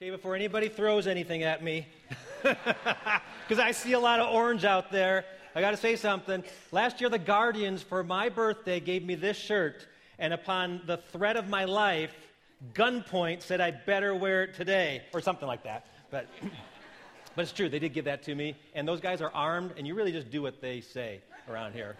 Okay, before anybody throws anything at me, because I see a lot of orange out there, I got to say something. Last year, the Guardians, for my birthday, gave me this shirt, and upon the threat of my life, gunpoint said I better wear it today, or something like that. But, but it's true, they did give that to me, and those guys are armed, and you really just do what they say around here.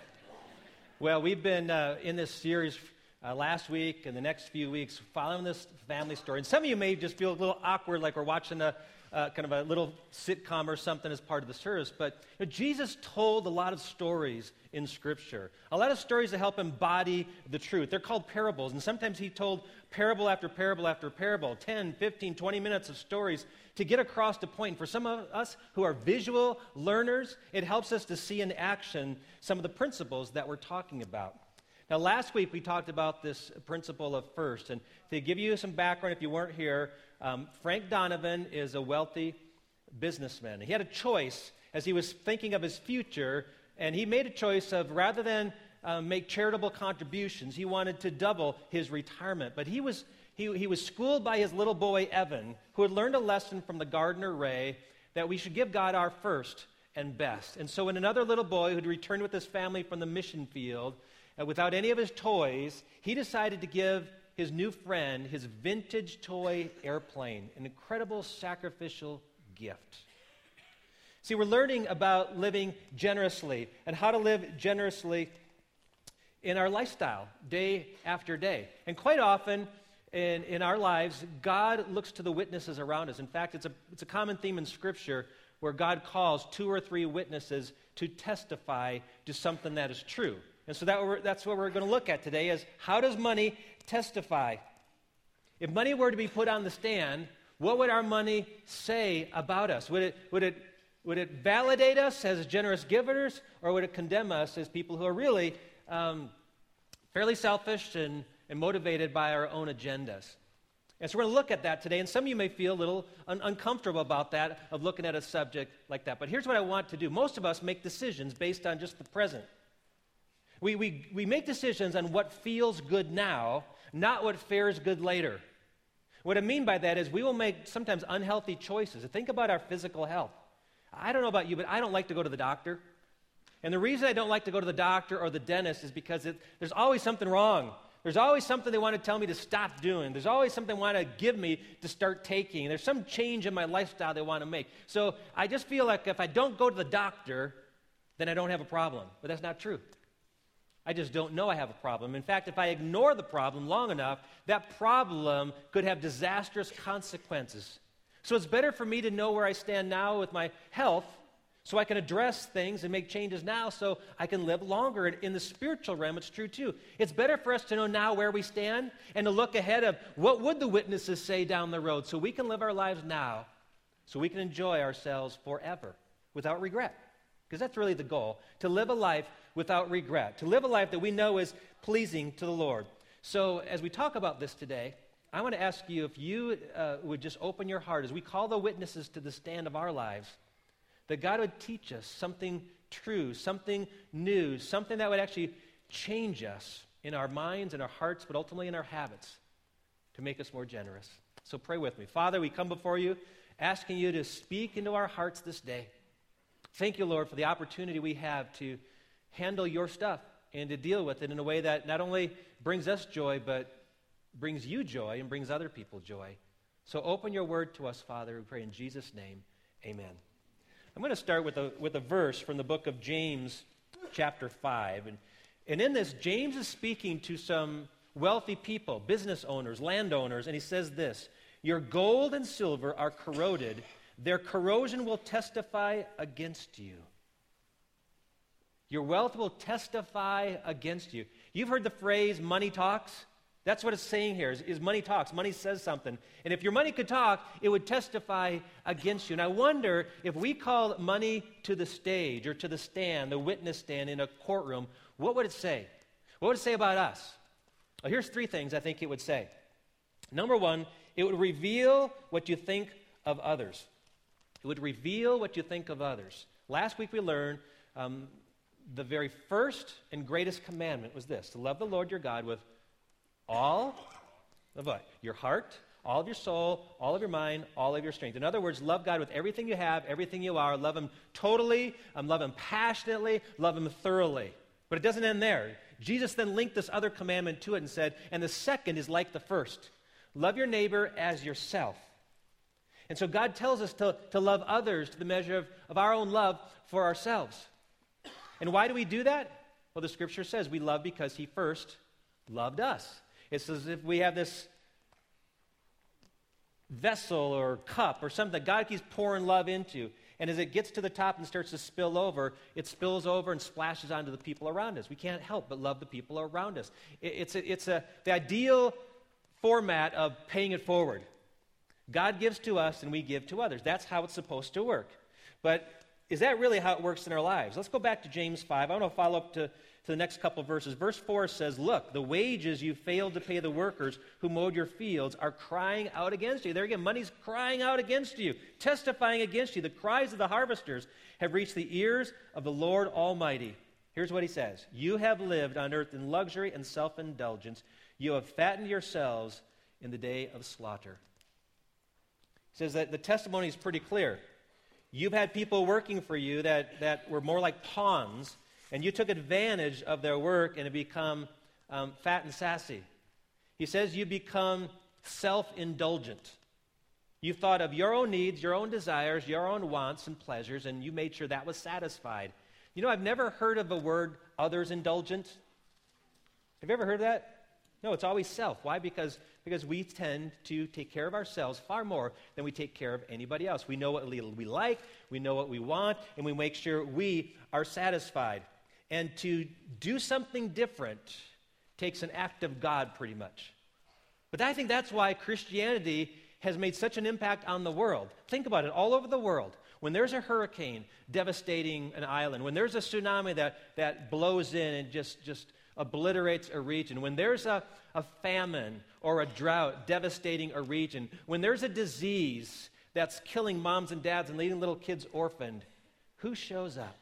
Well, we've been uh, in this series uh, last week and the next few weeks following this family story. And some of you may just feel a little awkward, like we're watching a uh, kind of a little sitcom or something as part of the service. But you know, Jesus told a lot of stories in Scripture, a lot of stories that help embody the truth. They're called parables. And sometimes he told parable after parable after parable 10, 15, 20 minutes of stories to get across the point. And for some of us who are visual learners, it helps us to see in action some of the principles that we're talking about. Now, last week we talked about this principle of first. And to give you some background, if you weren't here, um, Frank Donovan is a wealthy businessman. He had a choice as he was thinking of his future, and he made a choice of rather than uh, make charitable contributions, he wanted to double his retirement. But he was, he, he was schooled by his little boy, Evan, who had learned a lesson from the gardener, Ray, that we should give God our first and best. And so, when another little boy who'd returned with his family from the mission field, uh, without any of his toys, he decided to give his new friend his vintage toy airplane, an incredible sacrificial gift. See, we're learning about living generously and how to live generously in our lifestyle day after day. And quite often in, in our lives, God looks to the witnesses around us. In fact, it's a, it's a common theme in Scripture where God calls two or three witnesses to testify to something that is true. And so that that's what we're going to look at today is how does money testify? If money were to be put on the stand, what would our money say about us? Would it, would it, would it validate us as generous givers, or would it condemn us as people who are really um, fairly selfish and, and motivated by our own agendas? And so we're going to look at that today, and some of you may feel a little un- uncomfortable about that, of looking at a subject like that. But here's what I want to do most of us make decisions based on just the present. We, we, we make decisions on what feels good now, not what fares good later. What I mean by that is we will make sometimes unhealthy choices. Think about our physical health. I don't know about you, but I don't like to go to the doctor. And the reason I don't like to go to the doctor or the dentist is because it, there's always something wrong. There's always something they want to tell me to stop doing. There's always something they want to give me to start taking. There's some change in my lifestyle they want to make. So I just feel like if I don't go to the doctor, then I don't have a problem. But that's not true. I just don't know I have a problem. In fact, if I ignore the problem long enough, that problem could have disastrous consequences. So it's better for me to know where I stand now with my health so I can address things and make changes now so I can live longer. And in the spiritual realm, it's true too. It's better for us to know now where we stand and to look ahead of what would the witnesses say down the road so we can live our lives now so we can enjoy ourselves forever without regret. Because that's really the goal to live a life without regret, to live a life that we know is pleasing to the Lord. So, as we talk about this today, I want to ask you if you uh, would just open your heart as we call the witnesses to the stand of our lives, that God would teach us something true, something new, something that would actually change us in our minds and our hearts, but ultimately in our habits to make us more generous. So, pray with me. Father, we come before you asking you to speak into our hearts this day. Thank you, Lord, for the opportunity we have to handle your stuff and to deal with it in a way that not only brings us joy, but brings you joy and brings other people joy. So open your word to us, Father. We pray in Jesus' name. Amen. I'm going to start with a, with a verse from the book of James, chapter 5. And, and in this, James is speaking to some wealthy people, business owners, landowners, and he says this Your gold and silver are corroded their corrosion will testify against you. Your wealth will testify against you. You've heard the phrase money talks. That's what it's saying here is, is, money talks. Money says something. And if your money could talk, it would testify against you. And I wonder if we call money to the stage or to the stand, the witness stand in a courtroom, what would it say? What would it say about us? Well, here's three things I think it would say. Number one, it would reveal what you think of others. It would reveal what you think of others. Last week we learned um, the very first and greatest commandment was this to love the Lord your God with all of what? Your heart, all of your soul, all of your mind, all of your strength. In other words, love God with everything you have, everything you are. Love Him totally, um, love Him passionately, love Him thoroughly. But it doesn't end there. Jesus then linked this other commandment to it and said, and the second is like the first love your neighbor as yourself. And so God tells us to, to love others to the measure of, of our own love for ourselves. And why do we do that? Well, the scripture says we love because He first loved us. It's as if we have this vessel or cup or something that God keeps pouring love into. And as it gets to the top and starts to spill over, it spills over and splashes onto the people around us. We can't help but love the people around us. It's, a, it's a, the ideal format of paying it forward. God gives to us and we give to others. That's how it's supposed to work. But is that really how it works in our lives? Let's go back to James 5. I want to follow up to to the next couple verses. Verse 4 says, Look, the wages you failed to pay the workers who mowed your fields are crying out against you. There again, money's crying out against you, testifying against you. The cries of the harvesters have reached the ears of the Lord Almighty. Here's what he says You have lived on earth in luxury and self indulgence. You have fattened yourselves in the day of slaughter. He says that the testimony is pretty clear. You've had people working for you that, that were more like pawns and you took advantage of their work and have become um, fat and sassy. He says you become self indulgent. You thought of your own needs, your own desires, your own wants and pleasures, and you made sure that was satisfied. You know, I've never heard of the word others indulgent. Have you ever heard that? No, it's always self. Why? Because, because we tend to take care of ourselves far more than we take care of anybody else. We know what we like, we know what we want, and we make sure we are satisfied. And to do something different takes an act of God, pretty much. But I think that's why Christianity has made such an impact on the world. Think about it all over the world. When there's a hurricane devastating an island, when there's a tsunami that, that blows in and just, just obliterates a region, when there's a, a famine or a drought devastating a region, when there's a disease that's killing moms and dads and leaving little kids orphaned, who shows up?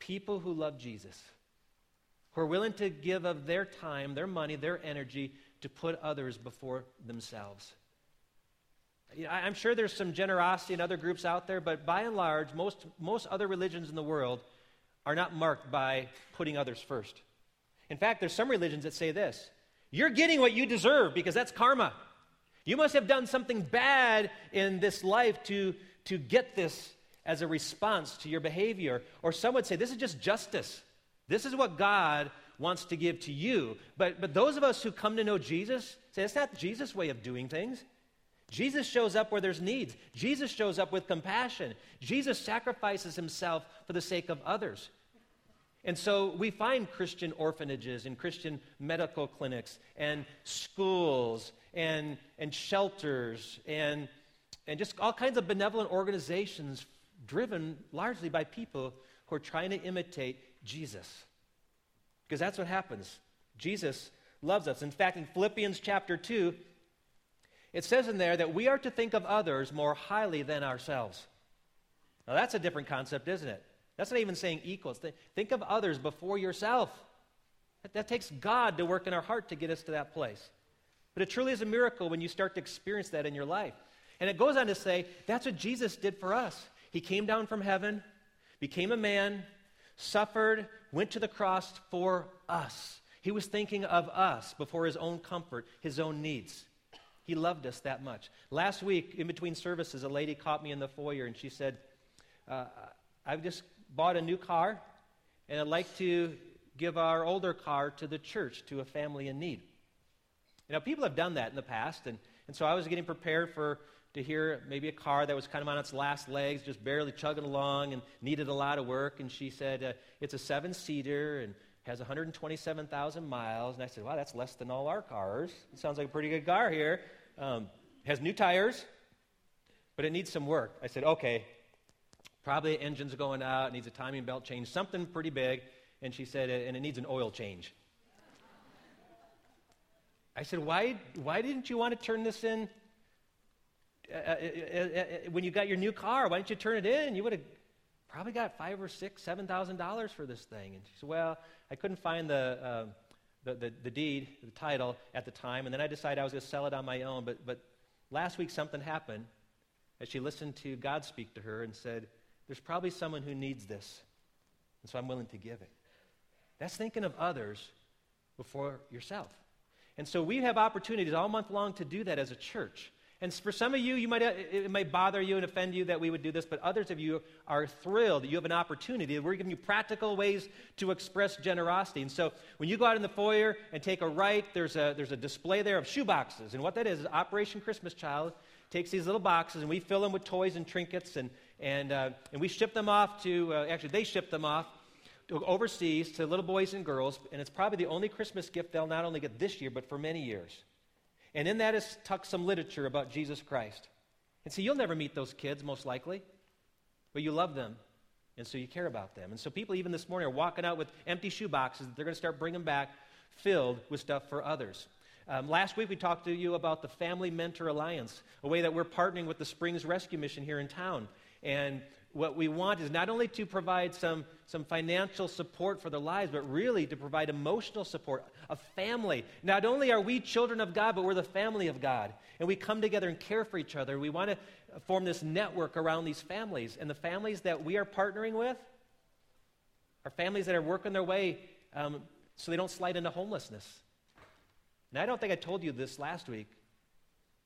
people who love Jesus, who are willing to give of their time, their money, their energy to put others before themselves. I'm sure there's some generosity in other groups out there, but by and large, most, most other religions in the world are not marked by putting others first. In fact, there's some religions that say this you're getting what you deserve because that's karma. You must have done something bad in this life to, to get this as a response to your behavior. Or some would say, this is just justice. This is what God wants to give to you. But, but those of us who come to know Jesus say, that's not Jesus' way of doing things. Jesus shows up where there's needs. Jesus shows up with compassion. Jesus sacrifices himself for the sake of others. And so we find Christian orphanages and Christian medical clinics and schools and, and shelters and, and just all kinds of benevolent organizations driven largely by people who are trying to imitate Jesus. Because that's what happens. Jesus loves us. In fact, in Philippians chapter 2, it says in there that we are to think of others more highly than ourselves. Now, that's a different concept, isn't it? That's not even saying equals. Think of others before yourself. That, that takes God to work in our heart to get us to that place. But it truly is a miracle when you start to experience that in your life. And it goes on to say that's what Jesus did for us. He came down from heaven, became a man, suffered, went to the cross for us. He was thinking of us before his own comfort, his own needs. He loved us that much. Last week, in between services, a lady caught me in the foyer and she said, uh, I've just bought a new car and I'd like to give our older car to the church, to a family in need. You know, people have done that in the past, and, and so I was getting prepared for to hear maybe a car that was kind of on its last legs, just barely chugging along and needed a lot of work. And she said, uh, It's a seven seater and has 127,000 miles. And I said, Wow, that's less than all our cars. It sounds like a pretty good car here. Um, has new tires, but it needs some work. I said, Okay, probably the engine's going out, it needs a timing belt change, something pretty big. And she said, And it needs an oil change. I said, why, why didn't you want to turn this in uh, uh, uh, when you got your new car, why didn't you turn it in? You would have probably got five or six, seven thousand dollars for this thing. And she said, Well, I couldn't find the, uh, the, the, the, deed, the title at the time, and then I decided I was going to sell it on my own. But, but last week something happened as she listened to God speak to her and said, There's probably someone who needs this, and so I'm willing to give it. That's thinking of others before yourself. And so we have opportunities all month long to do that as a church. And for some of you, you might, uh, it might bother you and offend you that we would do this, but others of you are thrilled that you have an opportunity. We're giving you practical ways to express generosity. And so when you go out in the foyer and take a right, there's a, there's a display there of shoe boxes. And what that is is Operation Christmas Child takes these little boxes and we fill them with toys and trinkets and, and, uh, and we ship them off to, uh, actually, they ship them off overseas to little boys and girls. And it's probably the only Christmas gift they'll not only get this year, but for many years. And in that is tucked some literature about Jesus Christ. And so you'll never meet those kids, most likely, but you love them, and so you care about them. And so people, even this morning, are walking out with empty shoe boxes that they're going to start bringing back filled with stuff for others. Um, last week, we talked to you about the Family Mentor Alliance, a way that we're partnering with the Springs Rescue Mission here in town. And what we want is not only to provide some, some financial support for their lives, but really to provide emotional support, a family. Not only are we children of God, but we're the family of God. And we come together and care for each other. We want to form this network around these families. And the families that we are partnering with are families that are working their way um, so they don't slide into homelessness. And I don't think I told you this last week,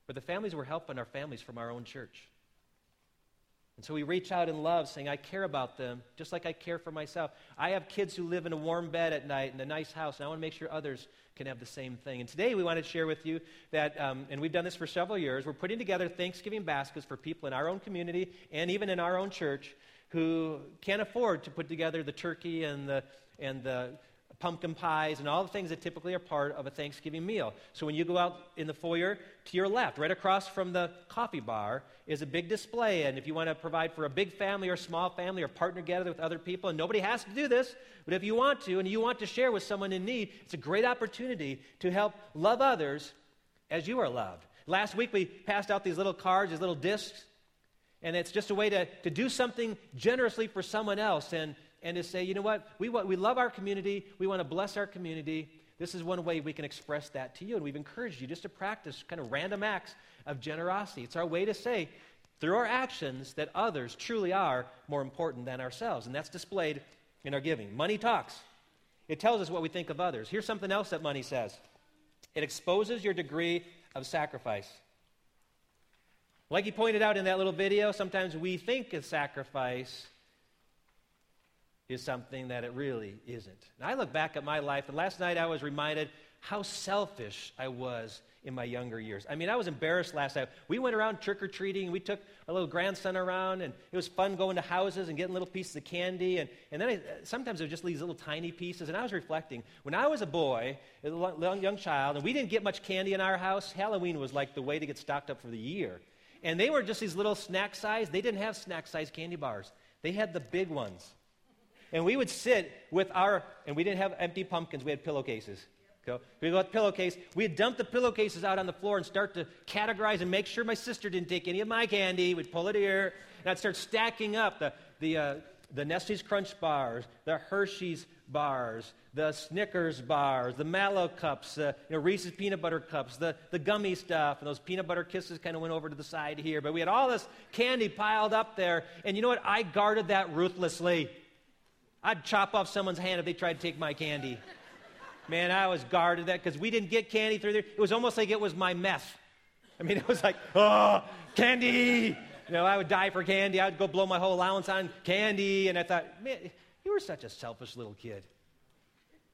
but the families we're helping are families from our own church. And so we reach out in love, saying, I care about them just like I care for myself. I have kids who live in a warm bed at night in a nice house, and I want to make sure others can have the same thing. And today we want to share with you that, um, and we've done this for several years, we're putting together Thanksgiving baskets for people in our own community and even in our own church who can't afford to put together the turkey and the, and the pumpkin pies, and all the things that typically are part of a Thanksgiving meal. So when you go out in the foyer, to your left, right across from the coffee bar, is a big display. And if you want to provide for a big family or small family or partner together with other people, and nobody has to do this, but if you want to and you want to share with someone in need, it's a great opportunity to help love others as you are loved. Last week we passed out these little cards, these little discs, and it's just a way to, to do something generously for someone else. And and to say, you know what, we, want, we love our community, we want to bless our community. This is one way we can express that to you. And we've encouraged you just to practice kind of random acts of generosity. It's our way to say, through our actions, that others truly are more important than ourselves. And that's displayed in our giving. Money talks, it tells us what we think of others. Here's something else that money says it exposes your degree of sacrifice. Like he pointed out in that little video, sometimes we think of sacrifice is something that it really isn't. And I look back at my life, and last night I was reminded how selfish I was in my younger years. I mean, I was embarrassed last night. We went around trick or treating, we took a little grandson around, and it was fun going to houses and getting little pieces of candy. And, and then I, sometimes it was just these little tiny pieces. And I was reflecting when I was a boy, a young, young child, and we didn't get much candy in our house, Halloween was like the way to get stocked up for the year. And they were just these little snack size, they didn't have snack size candy bars, they had the big ones. And we would sit with our, and we didn't have empty pumpkins, we had pillowcases. So we got pillowcase. We'd dump the pillowcases out on the floor and start to categorize and make sure my sister didn't take any of my candy. We'd pull it here, and I'd start stacking up the, the, uh, the Nestle's Crunch bars, the Hershey's bars, the Snickers bars, the Mallow cups, uh, you know, Reese's peanut butter cups, the, the gummy stuff, and those peanut butter kisses kind of went over to the side here. But we had all this candy piled up there, and you know what? I guarded that ruthlessly. I'd chop off someone's hand if they tried to take my candy. Man, I was guarded that because we didn't get candy through there. It was almost like it was my meth. I mean, it was like, oh, candy. You know, I would die for candy. I'd go blow my whole allowance on candy. And I thought, man, you were such a selfish little kid.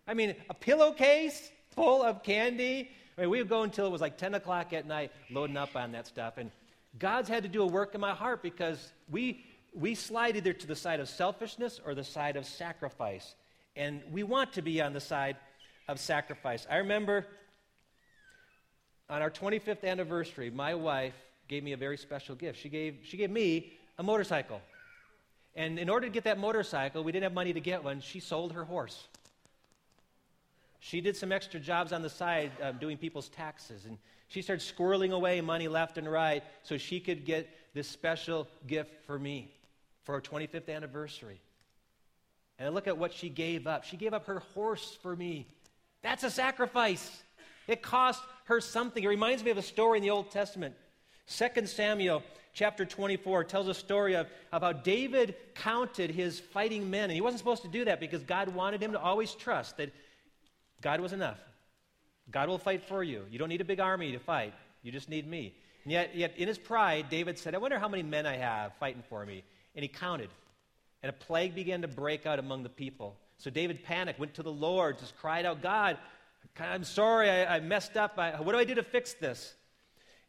I mean, a pillowcase full of candy. I mean, we would go until it was like 10 o'clock at night loading up on that stuff. And God's had to do a work in my heart because we we slide either to the side of selfishness or the side of sacrifice. And we want to be on the side of sacrifice. I remember on our 25th anniversary, my wife gave me a very special gift. She gave, she gave me a motorcycle. And in order to get that motorcycle, we didn't have money to get one. She sold her horse. She did some extra jobs on the side um, doing people's taxes. And she started squirreling away money left and right so she could get this special gift for me for our 25th anniversary. And look at what she gave up. She gave up her horse for me. That's a sacrifice. It cost her something. It reminds me of a story in the Old Testament. 2 Samuel chapter 24 tells a story of, of how David counted his fighting men. And he wasn't supposed to do that because God wanted him to always trust that God was enough. God will fight for you. You don't need a big army to fight, you just need me. And yet, yet in his pride, David said, I wonder how many men I have fighting for me. And he counted. And a plague began to break out among the people. So David panicked, went to the Lord, just cried out, God, I'm sorry, I, I messed up. I, what do I do to fix this?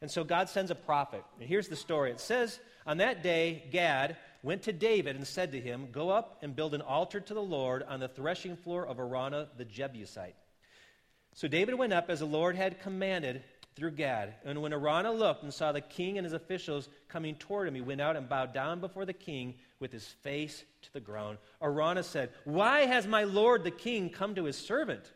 And so God sends a prophet. And here's the story it says, On that day, Gad went to David and said to him, Go up and build an altar to the Lord on the threshing floor of Araunah the Jebusite. So David went up as the Lord had commanded through Gad. And when Araunah looked and saw the king and his officials coming toward him, he went out and bowed down before the king with his face to the ground. Araunah said, Why has my lord the king come to his servant?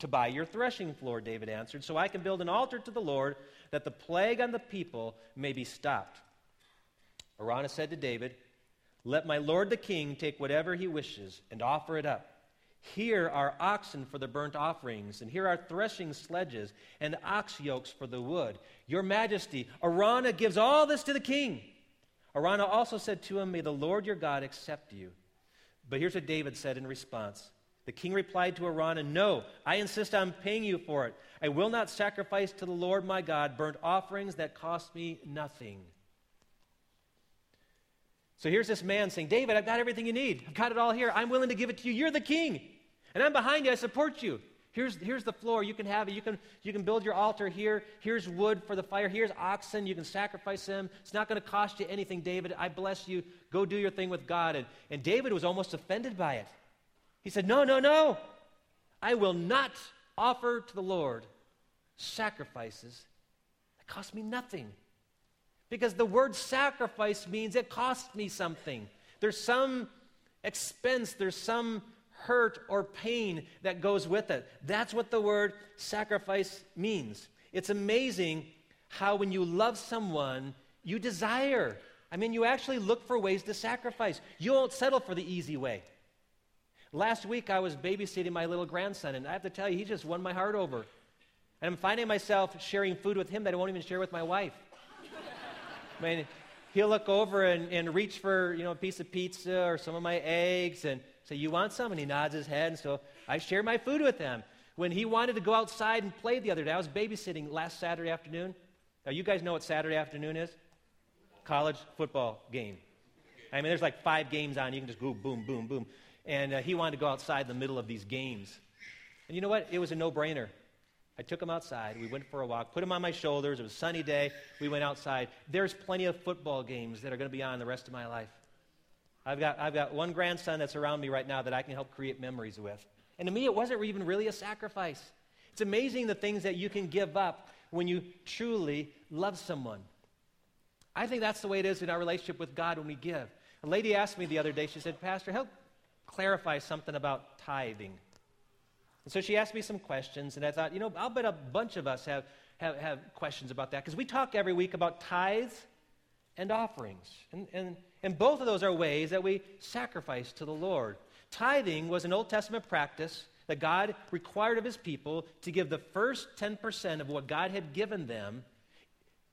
To buy your threshing floor, David answered, so I can build an altar to the Lord that the plague on the people may be stopped. Araunah said to David, Let my lord the king take whatever he wishes and offer it up. Here are oxen for the burnt offerings, and here are threshing sledges and ox yokes for the wood. Your majesty, Araunah gives all this to the king. Araunah also said to him, May the Lord your God accept you. But here's what David said in response the king replied to Araunah, No, I insist on paying you for it. I will not sacrifice to the Lord my God burnt offerings that cost me nothing. So here's this man saying, David, I've got everything you need. I've got it all here. I'm willing to give it to you. You're the king. And I'm behind you. I support you. Here's, here's the floor. You can have it. You can, you can build your altar here. Here's wood for the fire. Here's oxen. You can sacrifice them. It's not going to cost you anything, David. I bless you. Go do your thing with God. And, and David was almost offended by it. He said, No, no, no. I will not offer to the Lord sacrifices that cost me nothing. Because the word sacrifice means it cost me something. There's some expense, there's some hurt or pain that goes with it. That's what the word sacrifice means. It's amazing how when you love someone, you desire. I mean, you actually look for ways to sacrifice. You won't settle for the easy way. Last week, I was babysitting my little grandson, and I have to tell you, he just won my heart over. And I'm finding myself sharing food with him that I won't even share with my wife. I mean, he'll look over and, and reach for, you know, a piece of pizza or some of my eggs and say, You want some? And he nods his head. And so I share my food with him. When he wanted to go outside and play the other day, I was babysitting last Saturday afternoon. Now, you guys know what Saturday afternoon is? College football game. I mean, there's like five games on. You can just go boom, boom, boom and uh, he wanted to go outside in the middle of these games. And you know what? It was a no brainer. I took him outside. We went for a walk, put him on my shoulders. It was a sunny day. We went outside. There's plenty of football games that are going to be on the rest of my life. I've got, I've got one grandson that's around me right now that I can help create memories with. And to me, it wasn't even really a sacrifice. It's amazing the things that you can give up when you truly love someone. I think that's the way it is in our relationship with God when we give. A lady asked me the other day, she said, Pastor, help clarify something about tithing. And so she asked me some questions, and I thought, you know, I'll bet a bunch of us have, have, have questions about that because we talk every week about tithes and offerings. And, and, and both of those are ways that we sacrifice to the Lord. Tithing was an Old Testament practice that God required of his people to give the first 10% of what God had given them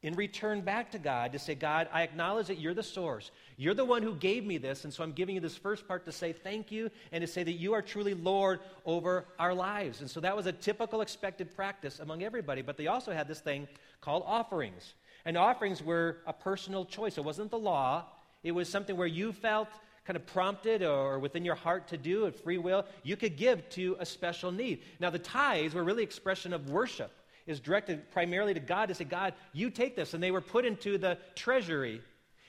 in return back to God to say, God, I acknowledge that you're the source. You're the one who gave me this, and so I'm giving you this first part to say thank you and to say that you are truly Lord over our lives. And so that was a typical expected practice among everybody. But they also had this thing called offerings. And offerings were a personal choice, it wasn't the law, it was something where you felt kind of prompted or within your heart to do, at free will, you could give to a special need. Now, the tithes were really expression of worship is directed primarily to God to say, God, you take this. And they were put into the treasury.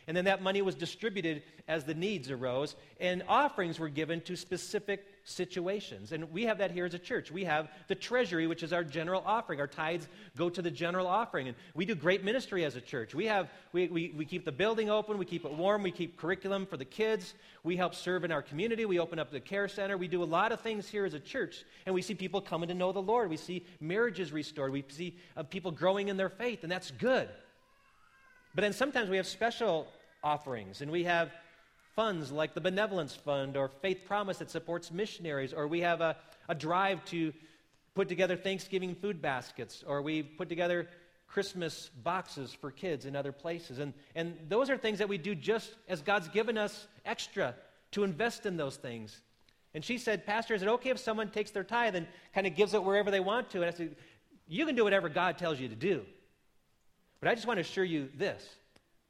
And then that money was distributed as the needs arose. And offerings were given to specific situations. And we have that here as a church. We have the treasury, which is our general offering. Our tithes go to the general offering. And we do great ministry as a church. We, have, we, we, we keep the building open, we keep it warm, we keep curriculum for the kids, we help serve in our community, we open up the care center. We do a lot of things here as a church. And we see people coming to know the Lord. We see marriages restored. We see uh, people growing in their faith, and that's good. But then sometimes we have special offerings, and we have funds like the Benevolence Fund or Faith Promise that supports missionaries, or we have a, a drive to put together Thanksgiving food baskets, or we put together Christmas boxes for kids in other places. And, and those are things that we do just as God's given us extra to invest in those things. And she said, Pastor, is it okay if someone takes their tithe and kind of gives it wherever they want to? And I said, You can do whatever God tells you to do. But I just want to assure you this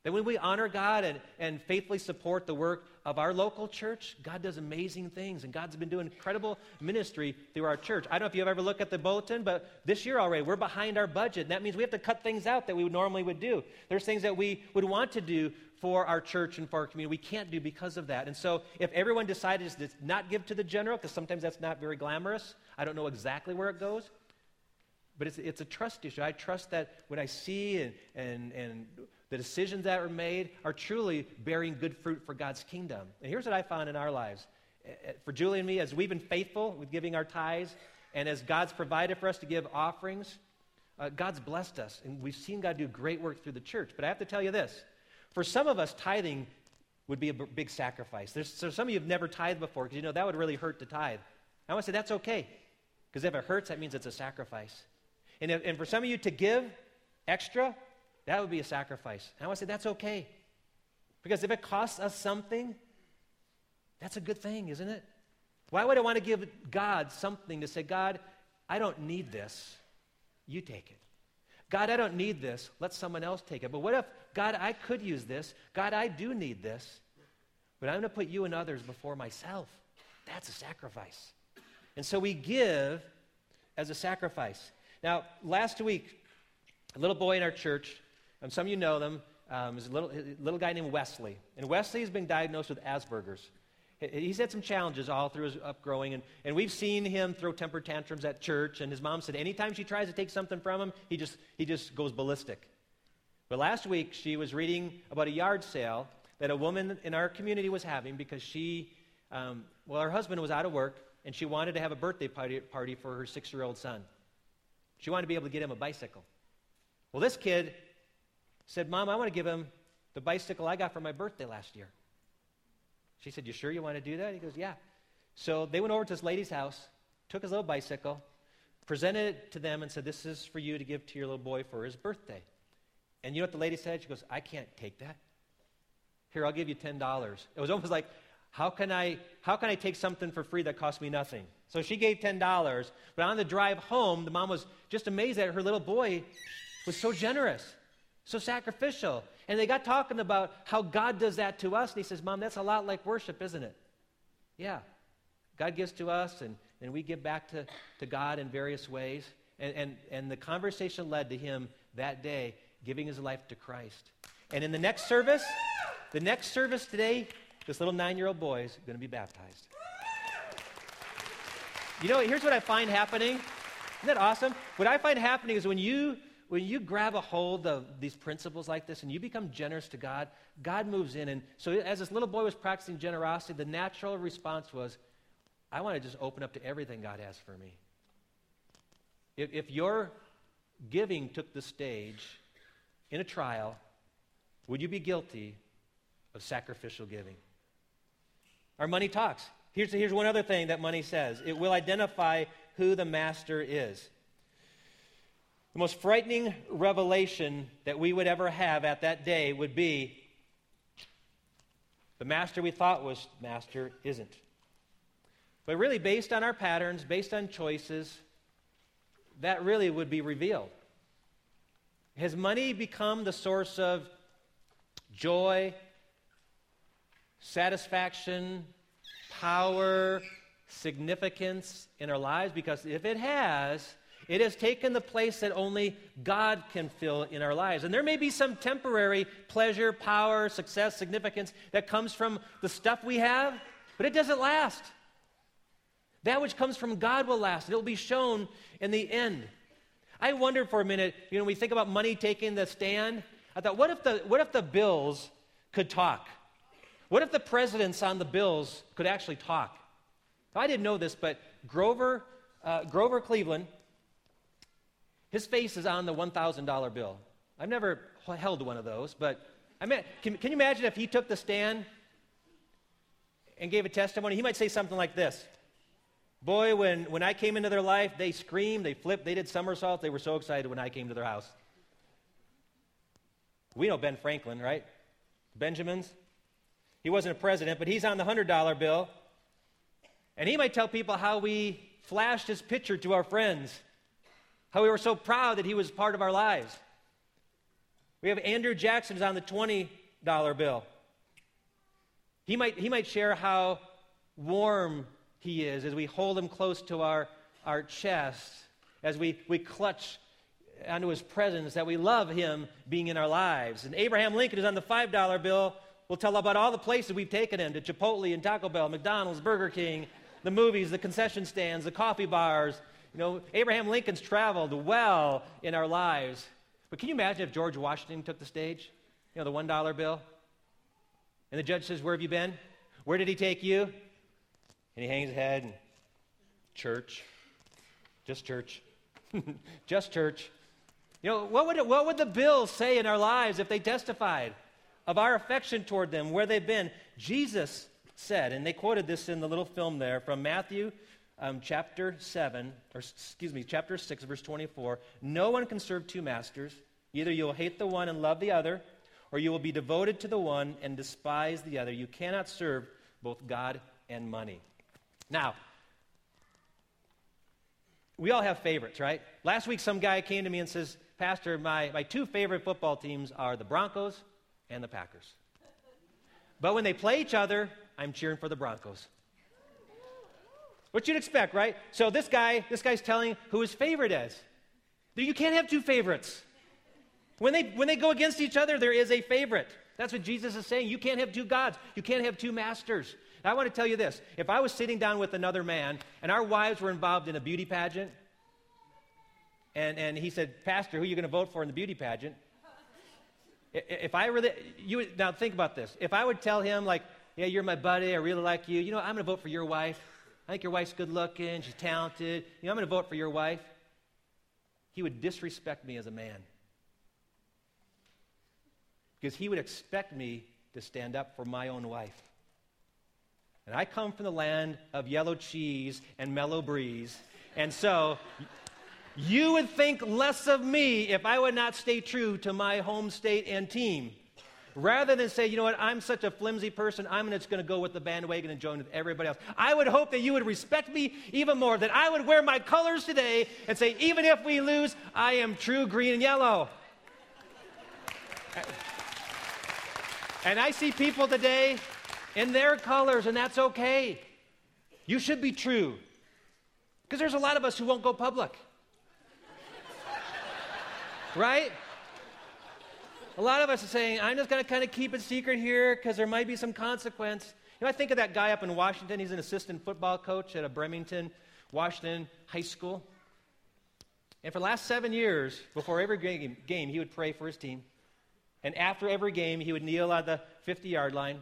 that when we honor God and, and faithfully support the work of our local church, God does amazing things. And God's been doing incredible ministry through our church. I don't know if you've ever looked at the bulletin, but this year already, we're behind our budget. And that means we have to cut things out that we would normally would do. There's things that we would want to do for our church and for our community. We can't do because of that. And so if everyone decided to not give to the general, because sometimes that's not very glamorous, I don't know exactly where it goes. But it's, it's a trust issue. I trust that when I see and, and, and the decisions that are made are truly bearing good fruit for God's kingdom. And here's what I found in our lives. Eh, eh, for Julie and me, as we've been faithful with giving our tithes, and as God's provided for us to give offerings, uh, God's blessed us. And we've seen God do great work through the church. But I have to tell you this for some of us, tithing would be a b- big sacrifice. There's, so some of you have never tithed before because you know that would really hurt to tithe. I want to say that's okay because if it hurts, that means it's a sacrifice. And, if, and for some of you to give extra, that would be a sacrifice. And I to say that's okay. Because if it costs us something, that's a good thing, isn't it? Why would I want to give God something to say, God, I don't need this. You take it. God, I don't need this. Let someone else take it. But what if, God, I could use this. God, I do need this. But I'm going to put you and others before myself. That's a sacrifice. And so we give as a sacrifice. Now, last week, a little boy in our church, um, some of you know them, um, is a little, a little guy named Wesley. And Wesley has been diagnosed with Asperger's. He's had some challenges all through his upgrowing, and, and we've seen him throw temper tantrums at church. And his mom said anytime she tries to take something from him, he just, he just goes ballistic. But last week, she was reading about a yard sale that a woman in our community was having because she, um, well, her husband was out of work, and she wanted to have a birthday party, party for her six year old son. She wanted to be able to get him a bicycle. Well, this kid said, Mom, I want to give him the bicycle I got for my birthday last year. She said, You sure you want to do that? He goes, Yeah. So they went over to this lady's house, took his little bicycle, presented it to them, and said, This is for you to give to your little boy for his birthday. And you know what the lady said? She goes, I can't take that. Here, I'll give you $10. It was almost like, how can I, how can I take something for free that cost me nothing? So she gave $10. But on the drive home, the mom was just amazed that her little boy was so generous, so sacrificial. And they got talking about how God does that to us. And he says, Mom, that's a lot like worship, isn't it? Yeah. God gives to us, and, and we give back to, to God in various ways. And, and, and the conversation led to him that day giving his life to Christ. And in the next service, the next service today, this little nine year old boy is going to be baptized. You know, here's what I find happening. Isn't that awesome? What I find happening is when you when you grab a hold of these principles like this and you become generous to God, God moves in. And so, as this little boy was practicing generosity, the natural response was, I want to just open up to everything God has for me. If, if your giving took the stage in a trial, would you be guilty of sacrificial giving? Our money talks. Here's, here's one other thing that money says it will identify who the master is. The most frightening revelation that we would ever have at that day would be the master we thought was master isn't. But really, based on our patterns, based on choices, that really would be revealed. Has money become the source of joy, satisfaction, power, significance in our lives? Because if it has, it has taken the place that only God can fill in our lives. And there may be some temporary pleasure, power, success, significance that comes from the stuff we have, but it doesn't last. That which comes from God will last, it will be shown in the end. I wondered for a minute, you know, we think about money taking the stand, I thought, what if the, what if the bills could talk? What if the presidents on the bills could actually talk? I didn't know this, but Grover, uh, Grover Cleveland his face is on the $1,000 bill. I've never held one of those, but I mean, can, can you imagine if he took the stand and gave a testimony? He might say something like this Boy, when, when I came into their life, they screamed, they flipped, they did somersaults. They were so excited when I came to their house. We know Ben Franklin, right? Benjamins. He wasn't a president, but he's on the $100 bill. And he might tell people how we flashed his picture to our friends, how we were so proud that he was part of our lives. We have Andrew Jackson Jackson's on the $20 bill. He might, he might share how warm he is as we hold him close to our, our chest, as we, we clutch onto his presence, that we love him being in our lives. And Abraham Lincoln is on the $5 bill. We'll tell about all the places we've taken him to Chipotle and Taco Bell, McDonald's, Burger King, the movies, the concession stands, the coffee bars. You know, Abraham Lincoln's traveled well in our lives. But can you imagine if George Washington took the stage? You know, the $1 bill? And the judge says, Where have you been? Where did he take you? And he hangs his head and church. Just church. Just church. You know, what would, it, what would the bill say in our lives if they testified of our affection toward them, where they've been? Jesus said, and they quoted this in the little film there from Matthew um, chapter 7, or excuse me, chapter 6, verse 24. No one can serve two masters. Either you will hate the one and love the other, or you will be devoted to the one and despise the other. You cannot serve both God and money. Now, we all have favorites, right? Last week, some guy came to me and says, Pastor, my, my two favorite football teams are the Broncos and the Packers. But when they play each other, I'm cheering for the Broncos. What you'd expect, right? So this guy, this guy's telling who his favorite is. You can't have two favorites. When they, when they go against each other, there is a favorite. That's what Jesus is saying. You can't have two gods. You can't have two masters. I want to tell you this. If I was sitting down with another man and our wives were involved in a beauty pageant, and, and he said, Pastor, who are you going to vote for in the beauty pageant? If I really, you now think about this. If I would tell him, like, yeah, you're my buddy, I really like you, you know, I'm going to vote for your wife. I think your wife's good looking, she's talented, you know, I'm going to vote for your wife. He would disrespect me as a man. Because he would expect me to stand up for my own wife. And I come from the land of yellow cheese and mellow breeze. And so you would think less of me if I would not stay true to my home state and team. Rather than say, you know what, I'm such a flimsy person, I'm just going to go with the bandwagon and join with everybody else. I would hope that you would respect me even more, that I would wear my colors today and say, even if we lose, I am true green and yellow. And I see people today in their colors, and that's okay. You should be true. Because there's a lot of us who won't go public. right? A lot of us are saying, I'm just going to kind of keep it secret here because there might be some consequence. You know, I think of that guy up in Washington. He's an assistant football coach at a Bremerton, Washington high school. And for the last seven years, before every game, game, he would pray for his team. And after every game, he would kneel at the 50 yard line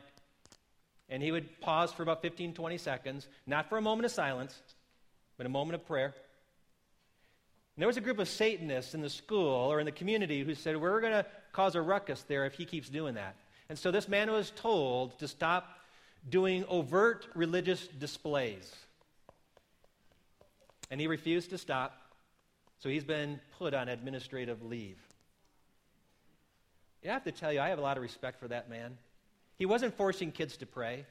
and he would pause for about 15, 20 seconds, not for a moment of silence, but a moment of prayer. And there was a group of Satanists in the school or in the community who said, We're going to cause a ruckus there if he keeps doing that. And so this man was told to stop doing overt religious displays. And he refused to stop, so he's been put on administrative leave. I have to tell you, I have a lot of respect for that man. He wasn't forcing kids to pray,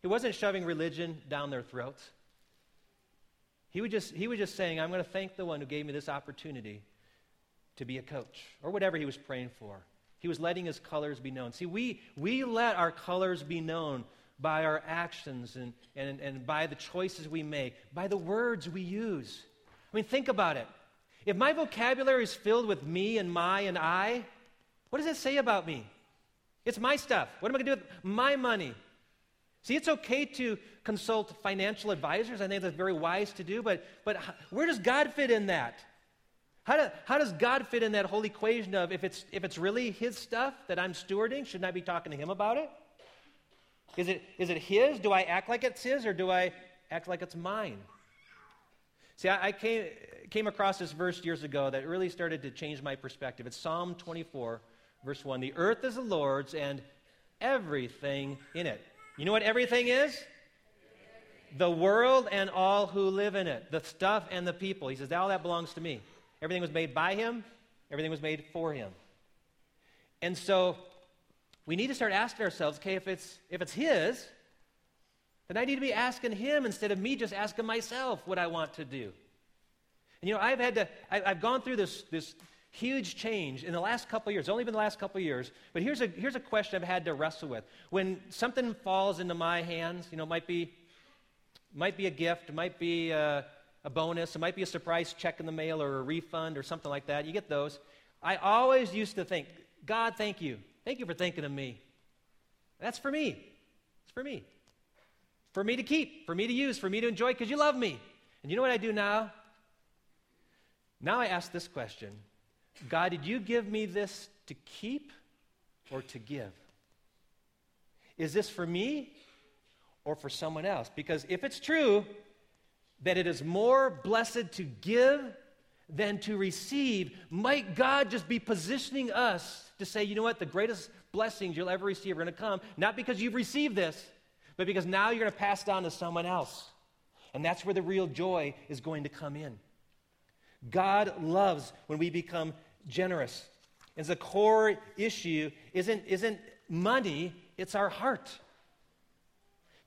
he wasn't shoving religion down their throats. He was just, he was just saying, I'm going to thank the one who gave me this opportunity to be a coach, or whatever he was praying for. He was letting his colors be known. See, we, we let our colors be known by our actions and, and, and by the choices we make, by the words we use. I mean, think about it. If my vocabulary is filled with me and my and I, what does that say about me? It's my stuff. What am I going to do with my money? See, it's okay to consult financial advisors. I think that's very wise to do, but, but where does God fit in that? How, do, how does God fit in that whole equation of if it's, if it's really His stuff that I'm stewarding, shouldn't I be talking to Him about it? Is it, is it His? Do I act like it's His or do I act like it's mine? See, I, I came, came across this verse years ago that really started to change my perspective. It's Psalm 24, verse 1. The earth is the Lord's and everything in it. You know what everything is? The world and all who live in it, the stuff and the people. He says, All that belongs to me. Everything was made by him, everything was made for him. And so we need to start asking ourselves okay, if it's, if it's His, then I need to be asking Him instead of me just asking myself what I want to do. And you know, I've had to, I, have gone through this, this huge change in the last couple years. It's only been the last couple years. But here's a, here's a question I've had to wrestle with. When something falls into my hands, you know, might be, might be a gift, might be a, a bonus, it might be a surprise check in the mail or a refund or something like that. You get those. I always used to think, God, thank you. Thank you for thinking of me. That's for me. It's for me. For me to keep, for me to use, for me to enjoy, because you love me. And you know what I do now? Now I ask this question God, did you give me this to keep or to give? Is this for me or for someone else? Because if it's true that it is more blessed to give than to receive, might God just be positioning us to say, you know what, the greatest blessings you'll ever receive are going to come, not because you've received this, but because now you're going to pass on to someone else. And that's where the real joy is going to come in. God loves when we become generous. And the core issue isn't, isn't money, it's our heart.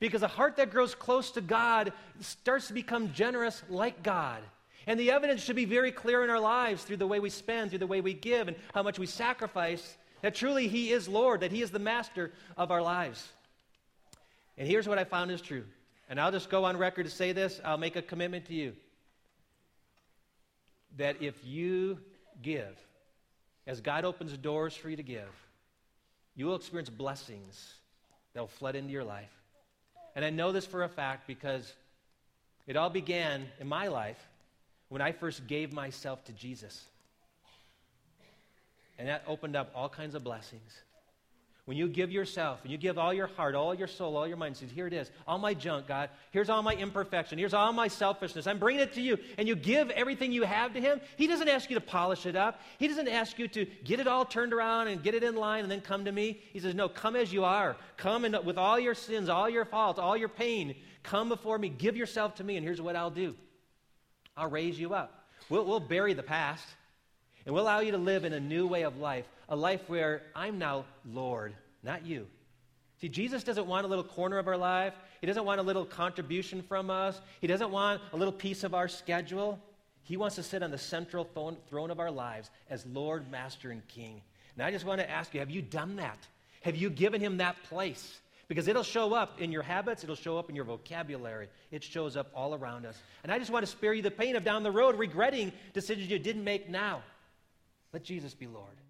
Because a heart that grows close to God starts to become generous like God. And the evidence should be very clear in our lives through the way we spend, through the way we give, and how much we sacrifice that truly He is Lord, that He is the master of our lives. And here's what I found is true. And I'll just go on record to say this. I'll make a commitment to you that if you give, as God opens doors for you to give, you will experience blessings that will flood into your life. And I know this for a fact because it all began in my life when I first gave myself to Jesus. And that opened up all kinds of blessings. When you give yourself, and you give all your heart, all your soul, all your mind, says, Here it is, all my junk, God. Here's all my imperfection. Here's all my selfishness. I'm bringing it to you. And you give everything you have to Him. He doesn't ask you to polish it up. He doesn't ask you to get it all turned around and get it in line and then come to me. He says, No, come as you are. Come and with all your sins, all your faults, all your pain. Come before me. Give yourself to me, and here's what I'll do I'll raise you up. We'll, we'll bury the past, and we'll allow you to live in a new way of life a life where I'm now Lord, not you. See, Jesus doesn't want a little corner of our life. He doesn't want a little contribution from us. He doesn't want a little piece of our schedule. He wants to sit on the central throne of our lives as Lord, Master, and King. And I just want to ask you have you done that? Have you given him that place? Because it'll show up in your habits, it'll show up in your vocabulary. It shows up all around us. And I just want to spare you the pain of down the road regretting decisions you didn't make now. Let Jesus be Lord.